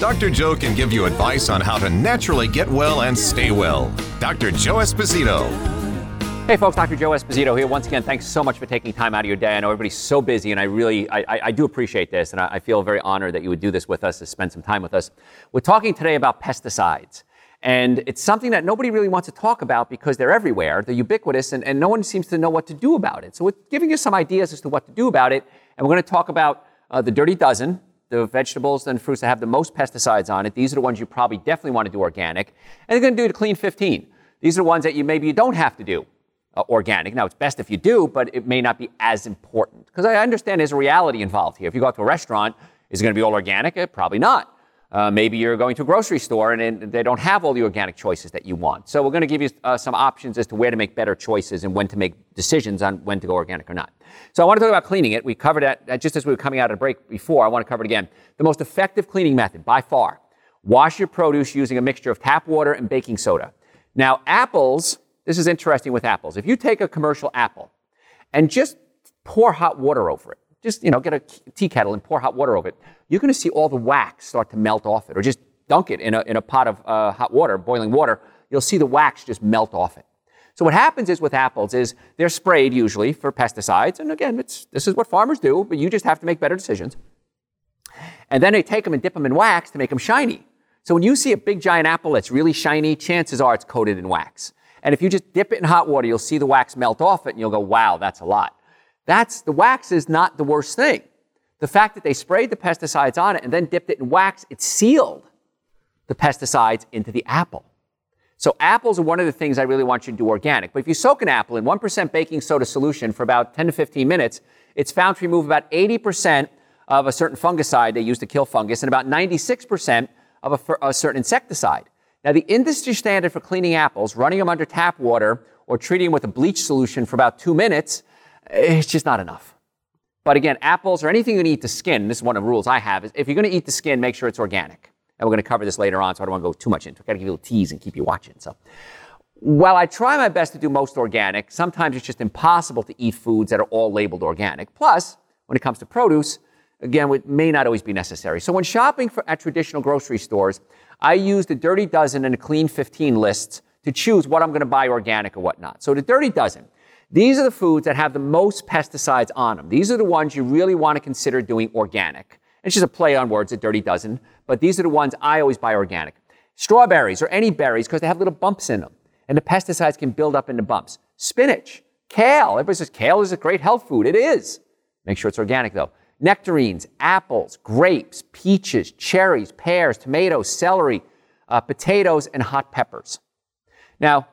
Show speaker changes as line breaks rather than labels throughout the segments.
Dr. Joe can give you advice on how to naturally get well and stay well. Dr. Joe Esposito.
Hey folks, Dr. Joe Esposito here. Once again, thanks so much for taking time out of your day. I know everybody's so busy, and I really, I, I, do appreciate this, and I, I feel very honored that you would do this with us, to spend some time with us. We're talking today about pesticides. And it's something that nobody really wants to talk about because they're everywhere, they're ubiquitous, and, and no one seems to know what to do about it. So we're giving you some ideas as to what to do about it, and we're going to talk about uh, the dirty dozen, the vegetables and fruits that have the most pesticides on it. These are the ones you probably definitely want to do organic. And they're going to do the clean 15. These are the ones that you maybe you don't have to do uh, organic. Now, it's best if you do, but it may not be as important. Because I understand there's a reality involved here. If you go out to a restaurant, is it going to be all organic? Uh, probably not. Uh, maybe you're going to a grocery store and, and, they don't have all the organic choices that you want. So we're going to give you uh, some options as to where to make better choices and when to make decisions on when to go organic or not. So I want to talk about cleaning it. We covered that uh, just as we were coming out of break before. I want to cover it again. The most effective cleaning method by far. Wash your produce using a mixture of tap water and baking soda. Now, apples, this is interesting with apples. If you take a commercial apple and just pour hot water over it, just, you know, get a tea kettle and pour hot water over it, you're going to see all the wax start to melt off it. Or just dunk it in a, in a pot of uh, hot water, boiling water, you'll see the wax just melt off it. So what happens is with apples is they're sprayed usually for pesticides. And again, it's, this is what farmers do, but you just have to make better decisions. And then they take them and dip them in wax to make them shiny. So when you see a big giant apple that's really shiny, chances are it's coated in wax. And if you just dip it in hot water, you'll see the wax melt off it and you'll go, wow, that's a lot. That's the wax is not the worst thing. The fact that they sprayed the pesticides on it and then dipped it in wax, it sealed the pesticides into the apple. So apples are one of the things I really want you to do organic. But if you soak an apple in 1% baking soda solution for about 10 to 15 minutes, it's found to remove about 80% of a certain fungicide they use to kill fungus and about 96% of a, a certain insecticide. Now, the industry standard for cleaning apples, running them under tap water or treating them with a bleach solution for about two minutes, it's just not enough. But again, apples or anything you eat the skin, this is one of the rules I have, is if you're going to eat the skin, make sure it's organic. And we're going to cover this later on, so I don't want to go too much into it. I've got to give you a little tease and keep you watching. So, while I try my best to do most organic, sometimes it's just impossible to eat foods that are all labeled organic. Plus, when it comes to produce, again, it may not always be necessary. So, when shopping for, at traditional grocery stores, I use the Dirty Dozen and the Clean 15 lists to choose what I'm going to buy organic or whatnot. So, the Dirty Dozen, these are the foods that have the most pesticides on them. These are the ones you really want to consider doing organic. It's just a play on words, a dirty dozen, but these are the ones I always buy organic. Strawberries or any berries because they have little bumps in them, and the pesticides can build up in the bumps. Spinach, kale. Everybody says kale is a great health food. It is. Make sure it's organic though. Nectarines, apples, grapes, peaches, cherries, pears, tomatoes, celery, uh, potatoes, and hot peppers. Now,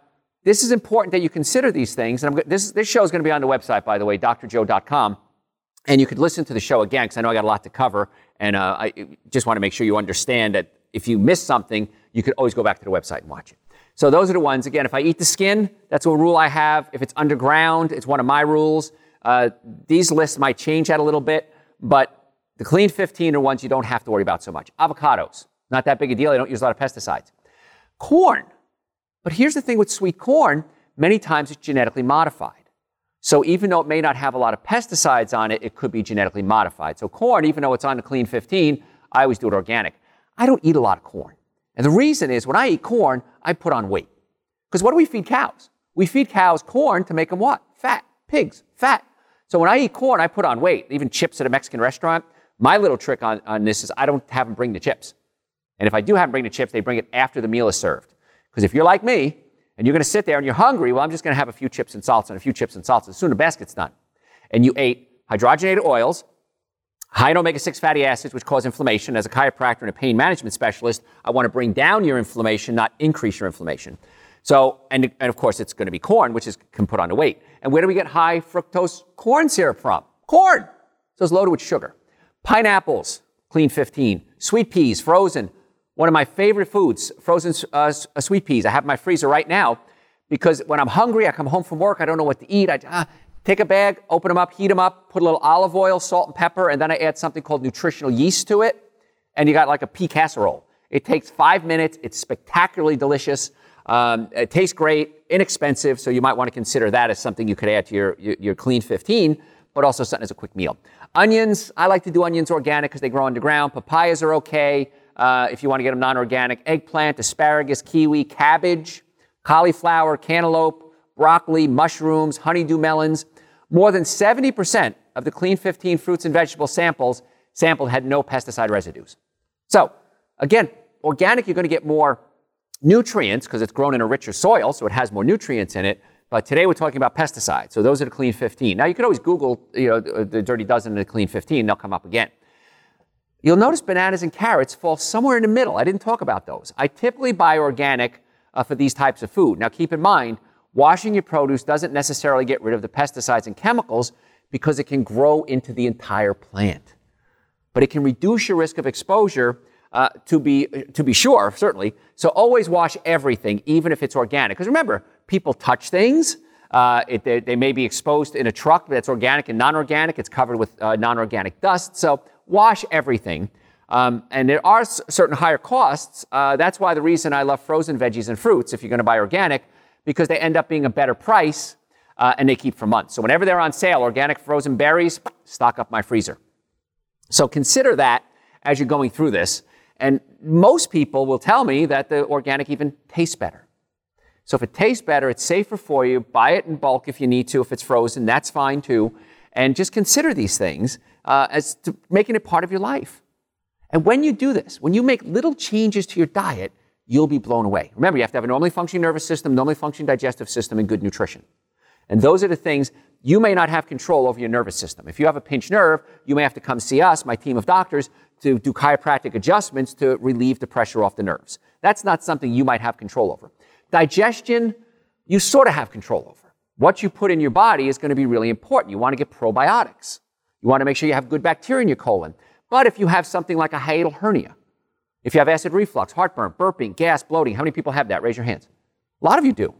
this is important that you consider these things. And this, this show is going to be on the website, by the way, drjoe.com. And you could listen to the show again because I know I got a lot to cover. And uh, I just want to make sure you understand that if you miss something, you could always go back to the website and watch it. So those are the ones. Again, if I eat the skin, that's a rule I have. If it's underground, it's one of my rules. Uh, these lists might change that a little bit, but the clean 15 are ones you don't have to worry about so much. Avocados, not that big a deal. They don't use a lot of pesticides. Corn, but here's the thing with sweet corn many times it's genetically modified. So even though it may not have a lot of pesticides on it, it could be genetically modified. So corn, even though it's on the clean 15, I always do it organic. I don't eat a lot of corn. And the reason is when I eat corn, I put on weight. Because what do we feed cows? We feed cows corn to make them what? Fat. Pigs, fat. So when I eat corn, I put on weight. Even chips at a Mexican restaurant. My little trick on, on this is I don't have them bring the chips. And if I do have them bring the chips, they bring it after the meal is served. Because if you're like me and you're going to sit there and you're hungry, well, I'm just going to have a few chips and salts and a few chips and salts. As soon as the basket's done. And you ate hydrogenated oils, high in omega 6 fatty acids, which cause inflammation. As a chiropractor and a pain management specialist, I want to bring down your inflammation, not increase your inflammation. So, and, and of course, it's going to be corn, which is, can put on the weight. And where do we get high fructose corn syrup from? Corn. So it's loaded with sugar. Pineapples, clean 15. Sweet peas, frozen, one of my favorite foods, frozen uh, uh, sweet peas. I have in my freezer right now. because when I'm hungry, I come home from work, I don't know what to eat. I uh, take a bag, open them up, heat them up, put a little olive oil, salt, and pepper, and then I add something called nutritional yeast to it, and you got like a pea casserole. It takes five minutes. It's spectacularly delicious. Um, it tastes great, inexpensive, so you might want to consider that as something you could add to your, your, your Clean 15, but also something as a quick meal. Onions, I like to do onions organic because they grow underground. Papayas are okay uh, if you want to get them non organic. Eggplant, asparagus, kiwi, cabbage, cauliflower, cantaloupe, broccoli, mushrooms, honeydew melons. More than 70% of the Clean 15 fruits and vegetable samples sampled had no pesticide residues. So, again, organic, you're going to get more nutrients because it's grown in a richer soil, so it has more nutrients in it. But today we're talking about pesticides. So those are the clean 15. Now you can always Google, you know, the, the dirty dozen and the clean 15, they'll come up again. You'll notice bananas and carrots fall somewhere in the middle. I didn't talk about those. I typically buy organic uh, for these types of food. Now keep in mind, washing your produce doesn't necessarily get rid of the pesticides and chemicals because it can grow into the entire plant. But it can reduce your risk of exposure uh, to be to be sure, certainly. So always wash everything, even if it's organic. Because remember, people touch things. Uh, it, they, they, may be exposed in a truck that's organic and non-organic. It's covered with uh, non-organic dust. So wash everything. Um, and there are certain higher costs. Uh, that's why the reason I love frozen veggies and fruits, if you're going to buy organic, because they end up being a better price uh, and they keep for months. So whenever they're on sale, organic frozen berries, stock up my freezer. So consider that as you're going through this. And most people will tell me that the organic even tastes better. So if it tastes better, it's safer for you. Buy it in bulk if you need to. If it's frozen, that's fine too. And just consider these things uh, as to making it part of your life. And when you do this, when you make little changes to your diet, you'll be blown away. Remember, you have to have a normally functioning nervous system, normally functioning digestive system, and good nutrition. And those are the things you may not have control over your nervous system. If you have a pinched nerve, you may have to come see us, my team of doctors, to do chiropractic adjustments to relieve the pressure off the nerves. That's not something you might have control over. Digestion, you sort of have control over. What you put in your body is going to be really important. You want to get probiotics. You want to make sure you have good bacteria in your colon. But if you have something like a hiatal hernia, if you have acid reflux, heartburn, burping, gas, bloating, how many people have that? Raise your hands. A lot of you do.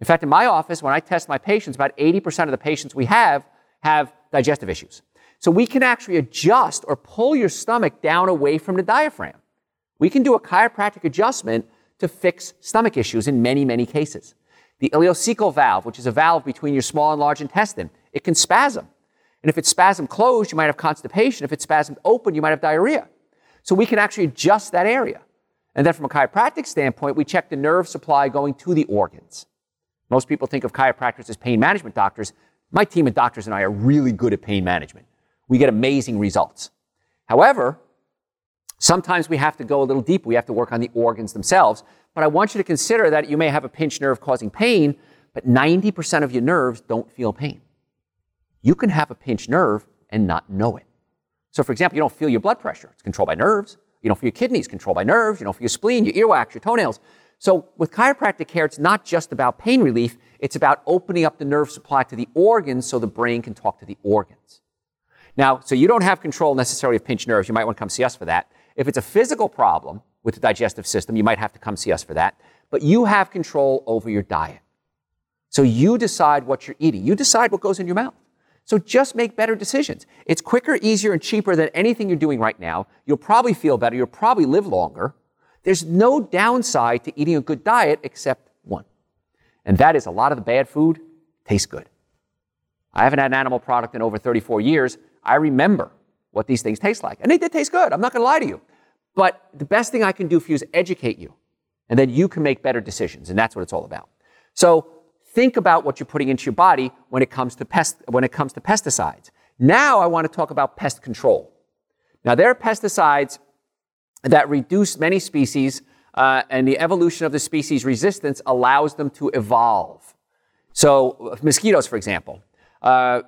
In fact, in my office, when I test my patients, about 80% of the patients we have have digestive issues. So we can actually adjust or pull your stomach down away from the diaphragm. We can do a chiropractic adjustment to fix stomach issues in many, many cases. The ileocecal valve, which is a valve between your small and large intestine, it can spasm. And if it's spasm closed, you might have constipation. If it's spasm open, you might have diarrhea. So we can actually adjust that area. And then from a chiropractic standpoint, we check the nerve supply going to the organs. Most people think of chiropractors as pain management doctors. My team of doctors and I are really good at pain management we get amazing results. However, sometimes we have to go a little deeper. We have to work on the organs themselves. But I want you to consider that you may have a pinched nerve causing pain, but 90% of your nerves don't feel pain. You can have a pinched nerve and not know it. So, for example, you don't feel your blood pressure. It's controlled by nerves. You don't feel your kidneys, controlled by nerves. You don't feel your spleen, your earwax, your toenails. So, with chiropractic care, it's not just about pain relief. It's about opening up the nerve supply to the organs so the brain can talk to the organs. Now, so you don't have control necessarily of pinched nerves. You might want to come see us for that. If it's a physical problem with the digestive system, you might have to come see us for that. But you have control over your diet. So you decide what you're eating. You decide what goes in your mouth. So just make better decisions. It's quicker, easier, and cheaper than anything you're doing right now. You'll probably feel better. You'll probably live longer. There's no downside to eating a good diet except one. And that is a lot of the bad food tastes good. I haven't had an animal product in over 34 years. I remember what these things taste like. And they did taste good. I'm not going to lie to you. But the best thing I can do for you is educate you. And then you can make better decisions. And that's what it's all about. So think about what you're putting into your body when it comes to pest, when it comes to pesticides. Now I want to talk about pest control. Now there are pesticides that reduce many species, uh, and the evolution of the species resistance allows them to evolve. So mosquitoes, for example, uh,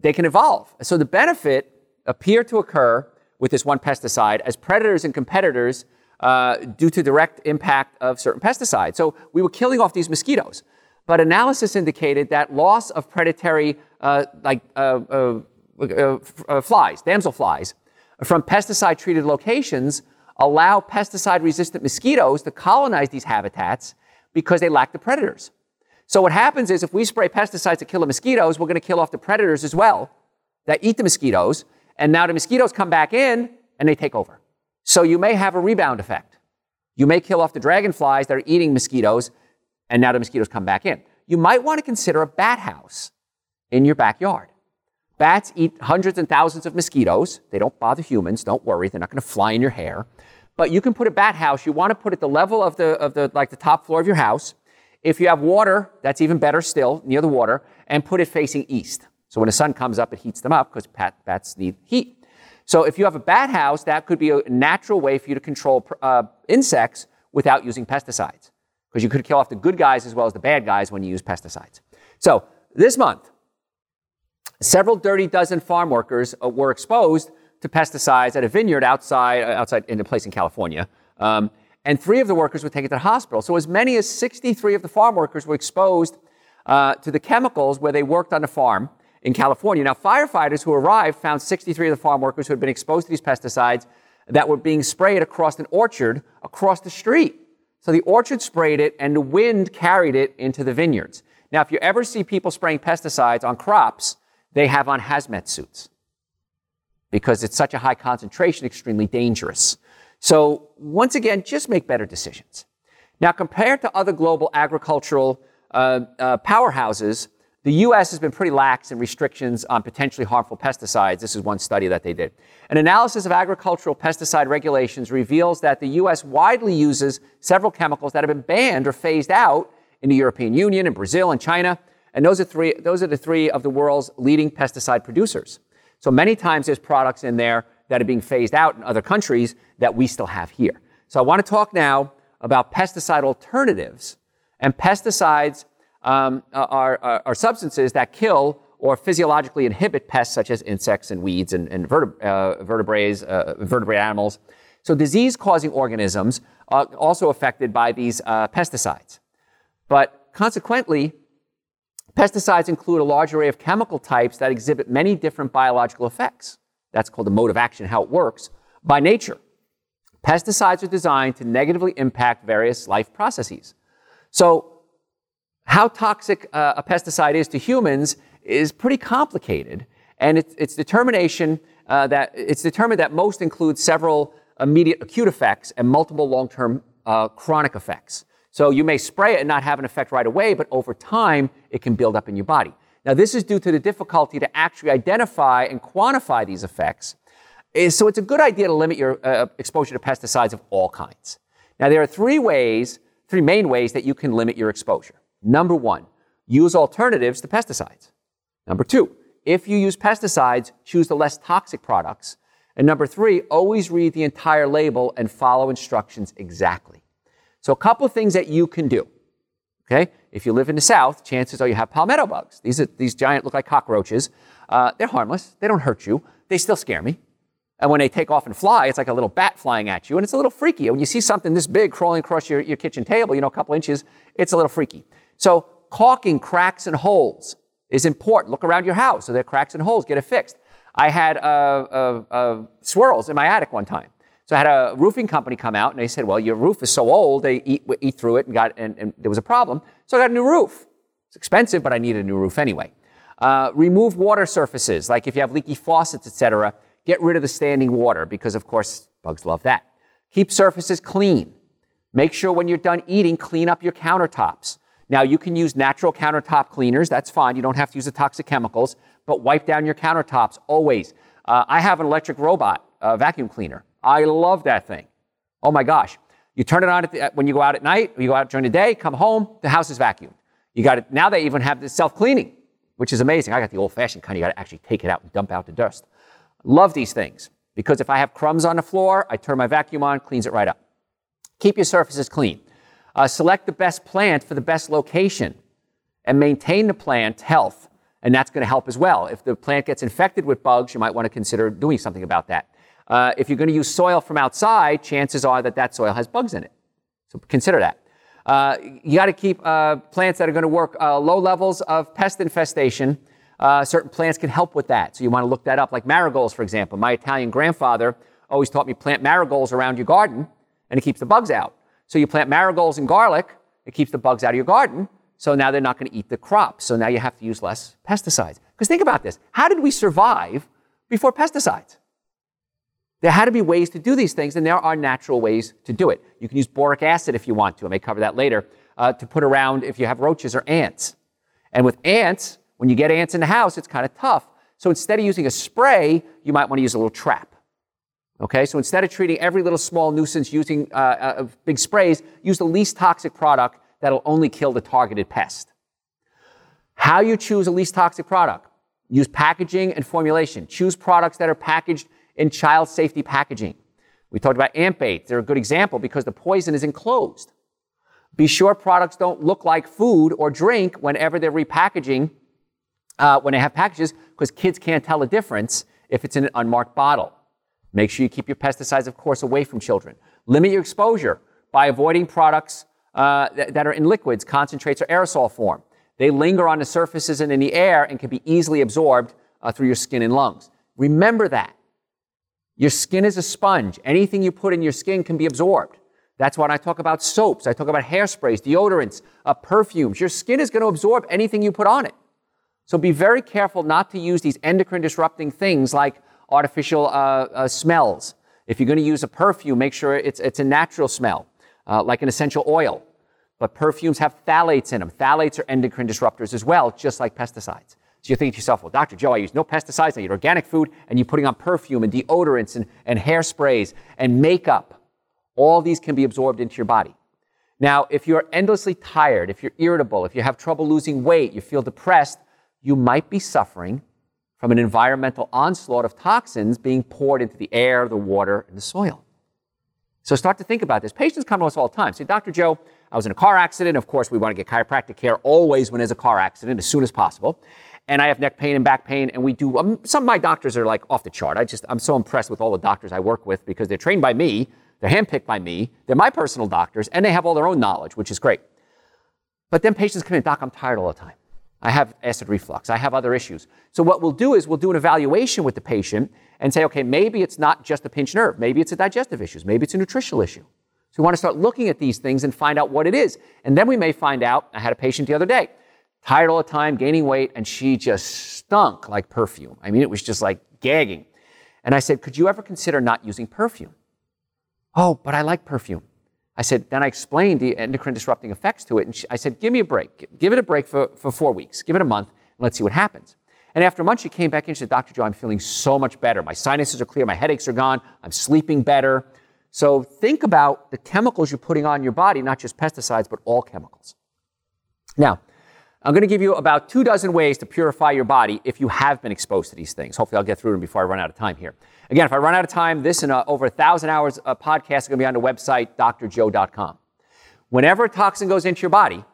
they can evolve. So the benefit appear to occur with this one pesticide as predators and competitors uh, due to direct impact of certain pesticides. So we were killing off these mosquitoes, but analysis indicated that loss of predatory uh, like uh, uh, uh, uh flies, damselflies, from pesticide-treated locations allow pesticide-resistant mosquitoes to colonize these habitats because they lack the predators. So what happens is if we spray pesticides to kill the mosquitoes, we're going to kill off the predators as well that eat the mosquitoes. And now the mosquitoes come back in and they take over. So you may have a rebound effect. You may kill off the dragonflies that are eating mosquitoes, and now the mosquitoes come back in. You might want to consider a bat house in your backyard. Bats eat hundreds and thousands of mosquitoes. They don't bother humans. Don't worry. They're not going to fly in your hair. But you can put a bat house. You want to put it the level of the, of the, like the top floor of your house. If you have water, that's even better still, near the water, and put it facing east. So when the sun comes up, it heats them up because bats need heat. So if you have a bat house, that could be a natural way for you to control uh, insects without using pesticides. Because you could kill off the good guys as well as the bad guys when you use pesticides. So this month, several dirty dozen farm workers uh, were exposed to pesticides at a vineyard outside, uh, outside in a place in California. Um, and three of the workers were taken to the hospital. So as many as 63 of the farm workers were exposed uh, to the chemicals where they worked on the farm in California. Now, firefighters who arrived found 63 of the farm workers who had been exposed to these pesticides that were being sprayed across an orchard across the street. So the orchard sprayed it and the wind carried it into the vineyards. Now, if you ever see people spraying pesticides on crops, they have on hazmat suits because it's such a high concentration, extremely dangerous. So, once again, just make better decisions. Now, compared to other global agricultural uh, uh, powerhouses, the U.S. has been pretty lax in restrictions on potentially harmful pesticides. This is one study that they did. An analysis of agricultural pesticide regulations reveals that the U.S. widely uses several chemicals that have been banned or phased out in the European Union and Brazil and China. And those are, three, those are the three of the world's leading pesticide producers. So many times there's products in there that are being phased out in other countries that we still have here. So I want to talk now about pesticide alternatives. And pesticides um, are, are, are, substances that kill or physiologically inhibit pests such as insects and weeds and, and uh, vertebrates, uh, vertebrate animals. So disease causing organisms are also affected by these uh, pesticides. But consequently, pesticides include a large array of chemical types that exhibit many different biological effects. That's called the mode of action, how it works, by nature. Pesticides are designed to negatively impact various life processes. So how toxic uh, a pesticide is to humans is pretty complicated, and it's, it's determination uh, that it's determined that most include several immediate acute effects and multiple long-term uh, chronic effects. So you may spray it and not have an effect right away, but over time it can build up in your body. Now this is due to the difficulty to actually identify and quantify these effects. So it's a good idea to limit your uh, exposure to pesticides of all kinds. Now there are three ways, three main ways that you can limit your exposure. Number one, use alternatives to pesticides. Number two, if you use pesticides, choose the less toxic products. And number three, always read the entire label and follow instructions exactly. So, a couple of things that you can do. Okay, if you live in the South, chances are you have palmetto bugs. These are these giant look like cockroaches. Uh, they're harmless. They don't hurt you. They still scare me. And when they take off and fly, it's like a little bat flying at you, and it's a little freaky. When you see something this big crawling across your, your kitchen table, you know, a couple inches, it's a little freaky. So caulking cracks and holes is important. Look around your house. So there are cracks and holes. Get it fixed. I had uh, uh, uh, swirls in my attic one time. So I had a roofing company come out and they said, well, your roof is so old, they eat, eat through it and got, and, and, there was a problem. So I got a new roof. It's expensive, but I needed a new roof anyway. Uh, remove water surfaces, like if you have leaky faucets, etc. Get rid of the standing water because, of course, bugs love that. Keep surfaces clean. Make sure when you're done eating, clean up your countertops. Now, you can use natural countertop cleaners. That's fine. You don't have to use the toxic chemicals, but wipe down your countertops always. Uh, I have an electric robot uh, vacuum cleaner. I love that thing. Oh my gosh. You turn it on the, when you go out at night, you go out during the day, come home, the house is vacuumed. You got it. Now they even have the self cleaning, which is amazing. I got the old fashioned kind. You got to actually take it out and dump out the dust. Love these things because if I have crumbs on the floor, I turn my vacuum on, cleans it right up. Keep your surfaces clean. Uh, select the best plant for the best location and maintain the plant health. And that's going to help as well. If the plant gets infected with bugs, you might want to consider doing something about that. Uh, if you're going to use soil from outside, chances are that that soil has bugs in it. So consider that. Uh, you got to keep uh, plants that are going to work uh, low levels of pest infestation. Uh, certain plants can help with that. So you want to look that up, like marigolds, for example. My Italian grandfather always taught me plant marigolds around your garden, and it keeps the bugs out. So you plant marigolds and garlic, it keeps the bugs out of your garden. So now they're not going to eat the crop. So now you have to use less pesticides. Because think about this how did we survive before pesticides? There had to be ways to do these things, and there are natural ways to do it. You can use boric acid if you want to. I may cover that later uh, to put around if you have roaches or ants. And with ants, when you get ants in the house, it's kind of tough. So instead of using a spray, you might want to use a little trap. Okay, so instead of treating every little small nuisance using uh, uh, big sprays, use the least toxic product that'll only kill the targeted pest. How you choose a least toxic product? Use packaging and formulation. Choose products that are packaged in child safety packaging. We talked about ant bait. They're a good example because the poison is enclosed. Be sure products don't look like food or drink whenever they're repackaging, uh, when they have packages, because kids can't tell the difference if it's in an unmarked bottle. Make sure you keep your pesticides, of course, away from children. Limit your exposure by avoiding products uh, that, that are in liquids, concentrates, or aerosol form. They linger on the surfaces and in the air and can be easily absorbed uh, through your skin and lungs. Remember that. Your skin is a sponge. Anything you put in your skin can be absorbed. That's why I talk about soaps. I talk about hairsprays, deodorants, uh, perfumes. Your skin is going to absorb anything you put on it. So be very careful not to use these endocrine disrupting things like artificial uh, uh, smells. If you're going to use a perfume, make sure it's, it's a natural smell, uh, like an essential oil. But perfumes have phthalates in them. Phthalates are endocrine disruptors as well, just like pesticides. So you think to yourself, well, Dr. Joe, I use no pesticides, I eat organic food, and you're putting on perfume and deodorants and, and hairsprays and makeup. All these can be absorbed into your body. Now, if you're endlessly tired, if you're irritable, if you have trouble losing weight, you feel depressed, you might be suffering from an environmental onslaught of toxins being poured into the air, the water, and the soil. So start to think about this. Patients come to us all the time. Say, Dr. Joe, I was in a car accident. Of course, we want to get chiropractic care always when there's a car accident, as soon as possible. And I have neck pain and back pain, and we do. Um, some of my doctors are like off the chart. I just, I'm so impressed with all the doctors I work with because they're trained by me, they're handpicked by me, they're my personal doctors, and they have all their own knowledge, which is great. But then patients come in, Doc, I'm tired all the time. I have acid reflux. I have other issues. So what we'll do is we'll do an evaluation with the patient and say, okay, maybe it's not just a pinched nerve. Maybe it's a digestive issue. Maybe it's a nutritional issue. So we want to start looking at these things and find out what it is. And then we may find out, I had a patient the other day, tired all the time, gaining weight, and she just stunk like perfume. I mean, it was just like gagging. And I said, could you ever consider not using perfume? Oh, but I like perfume. I said, then I explained the endocrine disrupting effects to it. And she, I said, give me a break. Give it a break for, for four weeks. Give it a month and let's see what happens. And after a month, she came back in She said, Dr. Joe, I'm feeling so much better. My sinuses are clear. My headaches are gone. I'm sleeping better. So think about the chemicals you're putting on your body, not just pesticides, but all chemicals. Now, I'm going to give you about two dozen ways to purify your body if you have been exposed to these things. Hopefully, I'll get through them before I run out of time here. Again, if I run out of time, this and uh, over a thousand hours of podcast is going to be on the website, drjoe.com. Whenever a toxin goes into your body,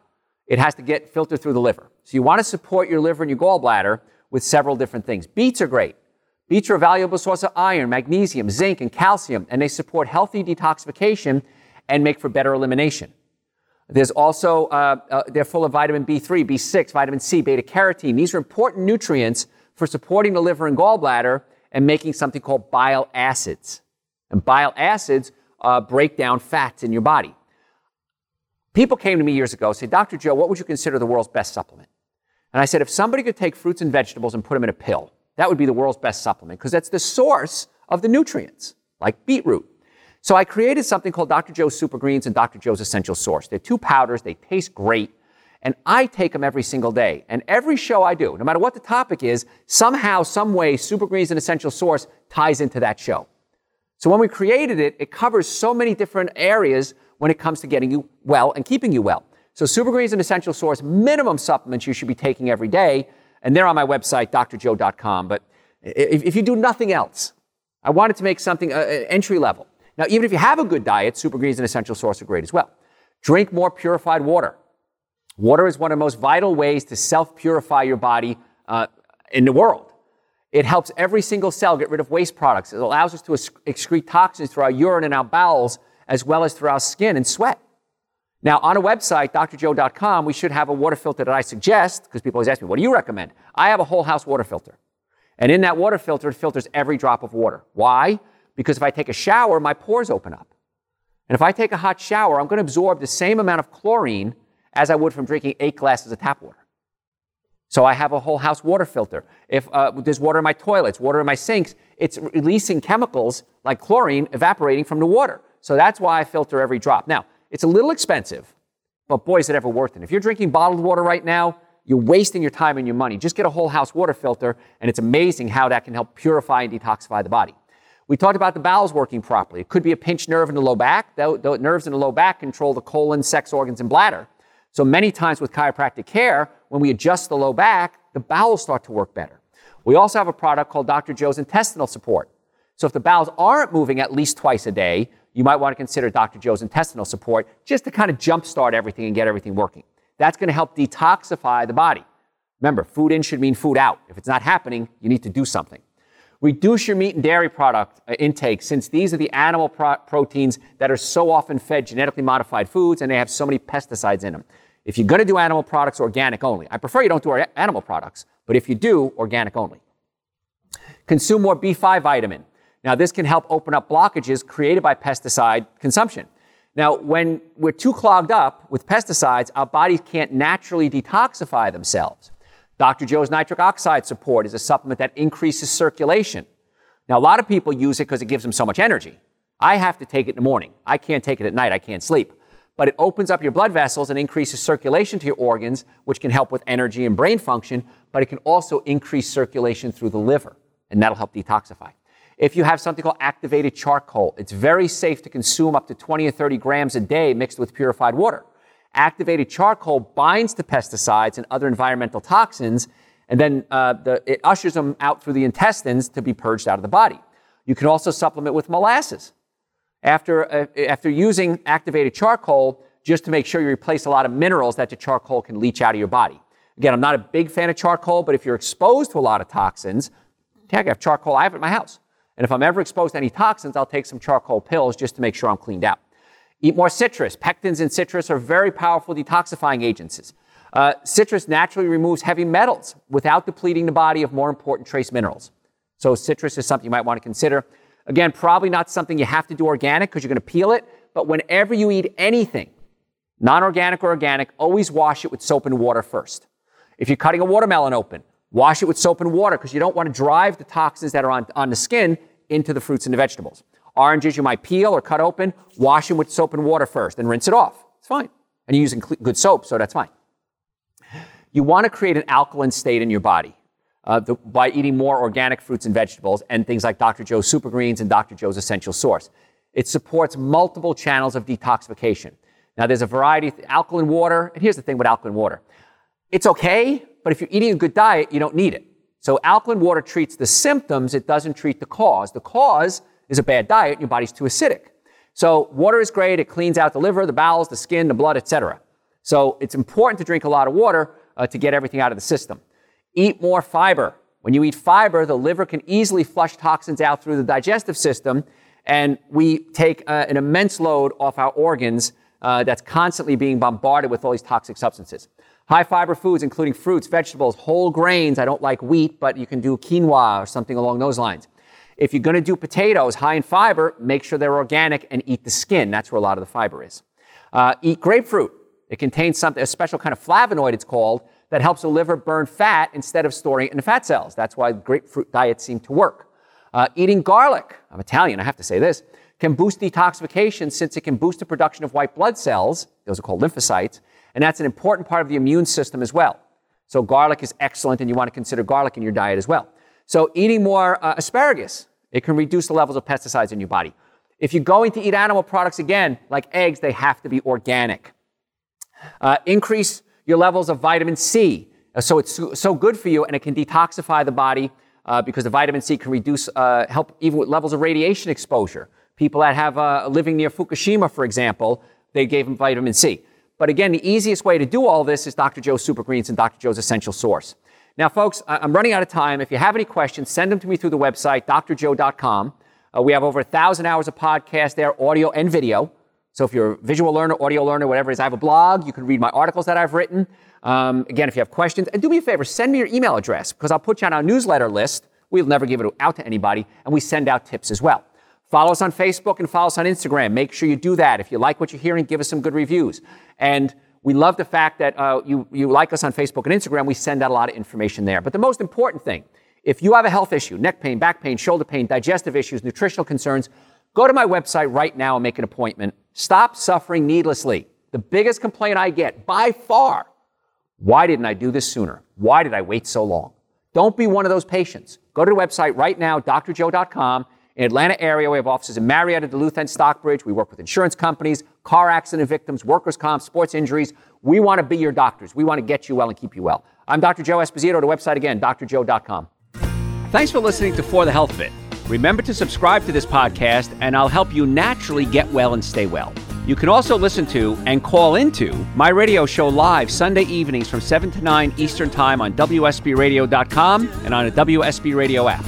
it has to get filtered through the liver. So you want to support your liver and your gallbladder with several different things. Beets are great. Beets are a valuable source of iron, magnesium, zinc, and calcium, and they support healthy detoxification and make for better elimination. There's also, uh, uh, they're full of vitamin B3, B6, vitamin C, beta carotene. These are important nutrients for supporting the liver and gallbladder and making something called bile acids. And bile acids uh, break down fats in your body. People came to me years ago and said, Dr. Joe, what would you consider the world's best supplement? And I said, if somebody could take fruits and vegetables and put them in a pill, that would be the world's best supplement because that's the source of the nutrients, like beetroot. So I created something called Dr. Joe's Super Greens and Dr. Joe's Essential Source. They're two powders, they taste great, and I take them every single day. And every show I do, no matter what the topic is, somehow, some way, Super Greens and Essential Source ties into that show. So when we created it, it covers so many different areas when it comes to getting you well and keeping you well. So Super Greens and Essential Source, minimum supplements you should be taking every day. And they're on my website, drjoe.com. But if, if you do nothing else, I wanted to make something uh, uh, entry level. Now, even if you have a good diet, Super Greens and Essential Source are great as well. Drink more purified water. Water is one of the most vital ways to self purify your body uh, in the world. It helps every single cell get rid of waste products. It allows us to excrete toxins through our urine and our bowels as well as through our skin and sweat. Now, on a website, drjoe.com, we should have a water filter that I suggest, because people always ask me, what do you recommend? I have a whole house water filter. And in that water filter, it filters every drop of water. Why? Because if I take a shower, my pores open up. And if I take a hot shower, I'm going to absorb the same amount of chlorine as I would from drinking eight glasses of tap water. So I have a whole house water filter. If uh, there's water in my toilets, water in my sinks, it's releasing chemicals like chlorine evaporating from the water. So that's why I filter every drop. Now, it's a little expensive, but boy, is it ever worth it. If you're drinking bottled water right now, you're wasting your time and your money. Just get a whole house water filter, and it's amazing how that can help purify and detoxify the body. We talked about the bowels working properly. It could be a pinched nerve in the low back. The, the nerves in the low back control the colon, sex organs, and bladder. So many times with chiropractic care, when we adjust the low back, the bowels start to work better. We also have a product called Dr. Joe's Intestinal Support. So if the bowels aren't moving at least twice a day, you might want to consider Dr. Joe's Intestinal Support just to kind of jumpstart everything and get everything working. That's going to help detoxify the body. Remember, food in should mean food out. If it's not happening, you need to do something. Reduce your meat and dairy product uh, intake since these are the animal pro- proteins that are so often fed genetically modified foods and they have so many pesticides in them. If you're going to do animal products, organic only. I prefer you don't do animal products, but if you do, organic only. Consume more B5 vitamin. Now, this can help open up blockages created by pesticide consumption. Now, when we're too clogged up with pesticides, our bodies can't naturally detoxify themselves. Dr. Joe's nitric oxide support is a supplement that increases circulation. Now, a lot of people use it because it gives them so much energy. I have to take it in the morning. I can't take it at night. I can't sleep. But it opens up your blood vessels and increases circulation to your organs, which can help with energy and brain function, but it can also increase circulation through the liver, and that'll help detoxify. If you have something called activated charcoal, it's very safe to consume up to 20 or 30 grams a day mixed with purified water. Activated charcoal binds to pesticides and other environmental toxins, and then uh, the, it ushers them out through the intestines to be purged out of the body. You can also supplement with molasses. After, uh, after using activated charcoal, just to make sure you replace a lot of minerals that the charcoal can leach out of your body. Again, I'm not a big fan of charcoal, but if you're exposed to a lot of toxins, I have charcoal, I have in my house. And if I'm ever exposed to any toxins, I'll take some charcoal pills just to make sure I'm cleaned out. Eat more citrus. Pectins in citrus are very powerful detoxifying agents. Uh, citrus naturally removes heavy metals without depleting the body of more important trace minerals. So citrus is something you might want to consider. Again, probably not something you have to do organic because you're going to peel it, but whenever you eat anything, non-organic or organic, always wash it with soap and water first. If you're cutting a watermelon open, Wash it with soap and water because you don't want to drive the toxins that are on, on the skin into the fruits and the vegetables. Oranges you might peel or cut open, wash them with soap and water first, and rinse it off. It's fine. And you're using good soap, so that's fine. You want to create an alkaline state in your body uh, the, by eating more organic fruits and vegetables and things like Dr. Joe's Super Greens and Dr. Joe's Essential Source. It supports multiple channels of detoxification. Now, there's a variety of alkaline water, and here's the thing with alkaline water. It's okay, but if you're eating a good diet, you don't need it. So alkaline water treats the symptoms, it doesn't treat the cause. The cause is a bad diet, and your body's too acidic. So water is great, it cleans out the liver, the bowels, the skin, the blood, etc. So it's important to drink a lot of water uh, to get everything out of the system. Eat more fiber. When you eat fiber, the liver can easily flush toxins out through the digestive system, and we take uh, an immense load off our organs uh, that's constantly being bombarded with all these toxic substances. High fiber foods, including fruits, vegetables, whole grains. I don't like wheat, but you can do quinoa or something along those lines. If you're going to do potatoes high in fiber, make sure they're organic and eat the skin. That's where a lot of the fiber is. Uh, eat grapefruit. It contains something, a special kind of flavonoid, it's called, that helps the liver burn fat instead of storing it in the fat cells. That's why grapefruit diets seem to work. Uh, eating garlic, I'm Italian, I have to say this, can boost detoxification since it can boost the production of white blood cells, those are called lymphocytes, and that's an important part of the immune system as well. So garlic is excellent, and you want to consider garlic in your diet as well. So eating more uh, asparagus, it can reduce the levels of pesticides in your body. If you're going to eat animal products again, like eggs, they have to be organic. Uh, increase your levels of vitamin C. Uh, so it's so good for you, and it can detoxify the body uh, because the vitamin C can reduce, uh, help even with levels of radiation exposure. People that have uh, living near Fukushima, for example, they gave them vitamin C. But again, the easiest way to do all this is Dr. Joe's Super Greens and Dr. Joe's Essential Source. Now, folks, I'm running out of time. If you have any questions, send them to me through the website, drjoe.com. Uh, we have over a thousand hours of podcast there, audio and video. So if you're a visual learner, audio learner, whatever it is, I have a blog. You can read my articles that I've written. Um, again, if you have questions, and do me a favor, send me your email address because I'll put you on our newsletter list. We'll never give it out to anybody, and we send out tips as well. Follow us on Facebook and follow us on Instagram. Make sure you do that. If you like what you're hearing, give us some good reviews. And We love the fact that uh, you, you like us on Facebook and Instagram. We send out a lot of information there. But the most important thing, if you have a health issue, neck pain, back pain, shoulder pain, digestive issues, nutritional concerns, go to my website right now and make an appointment. Stop suffering needlessly. The biggest complaint I get by far why didn't I do this sooner? Why did I wait so long? Don't be one of those patients. Go to the website right now, drjoe.com. In Atlanta area, we have offices in Marietta, Duluth, and Stockbridge. We work with insurance companies, car accident victims, workers' comp, sports injuries. We want to be your doctors. We want to get you well and keep you well. I'm Dr. Joe Esposito. The website again, drjoe.com. Thanks for listening to For the Health of It. Remember to subscribe to this podcast, and I'll help you naturally get well and stay well. You can also listen to and call into my radio show live Sunday evenings from 7 to 9 Eastern Time on WSBRadio.com and on a WSB Radio app.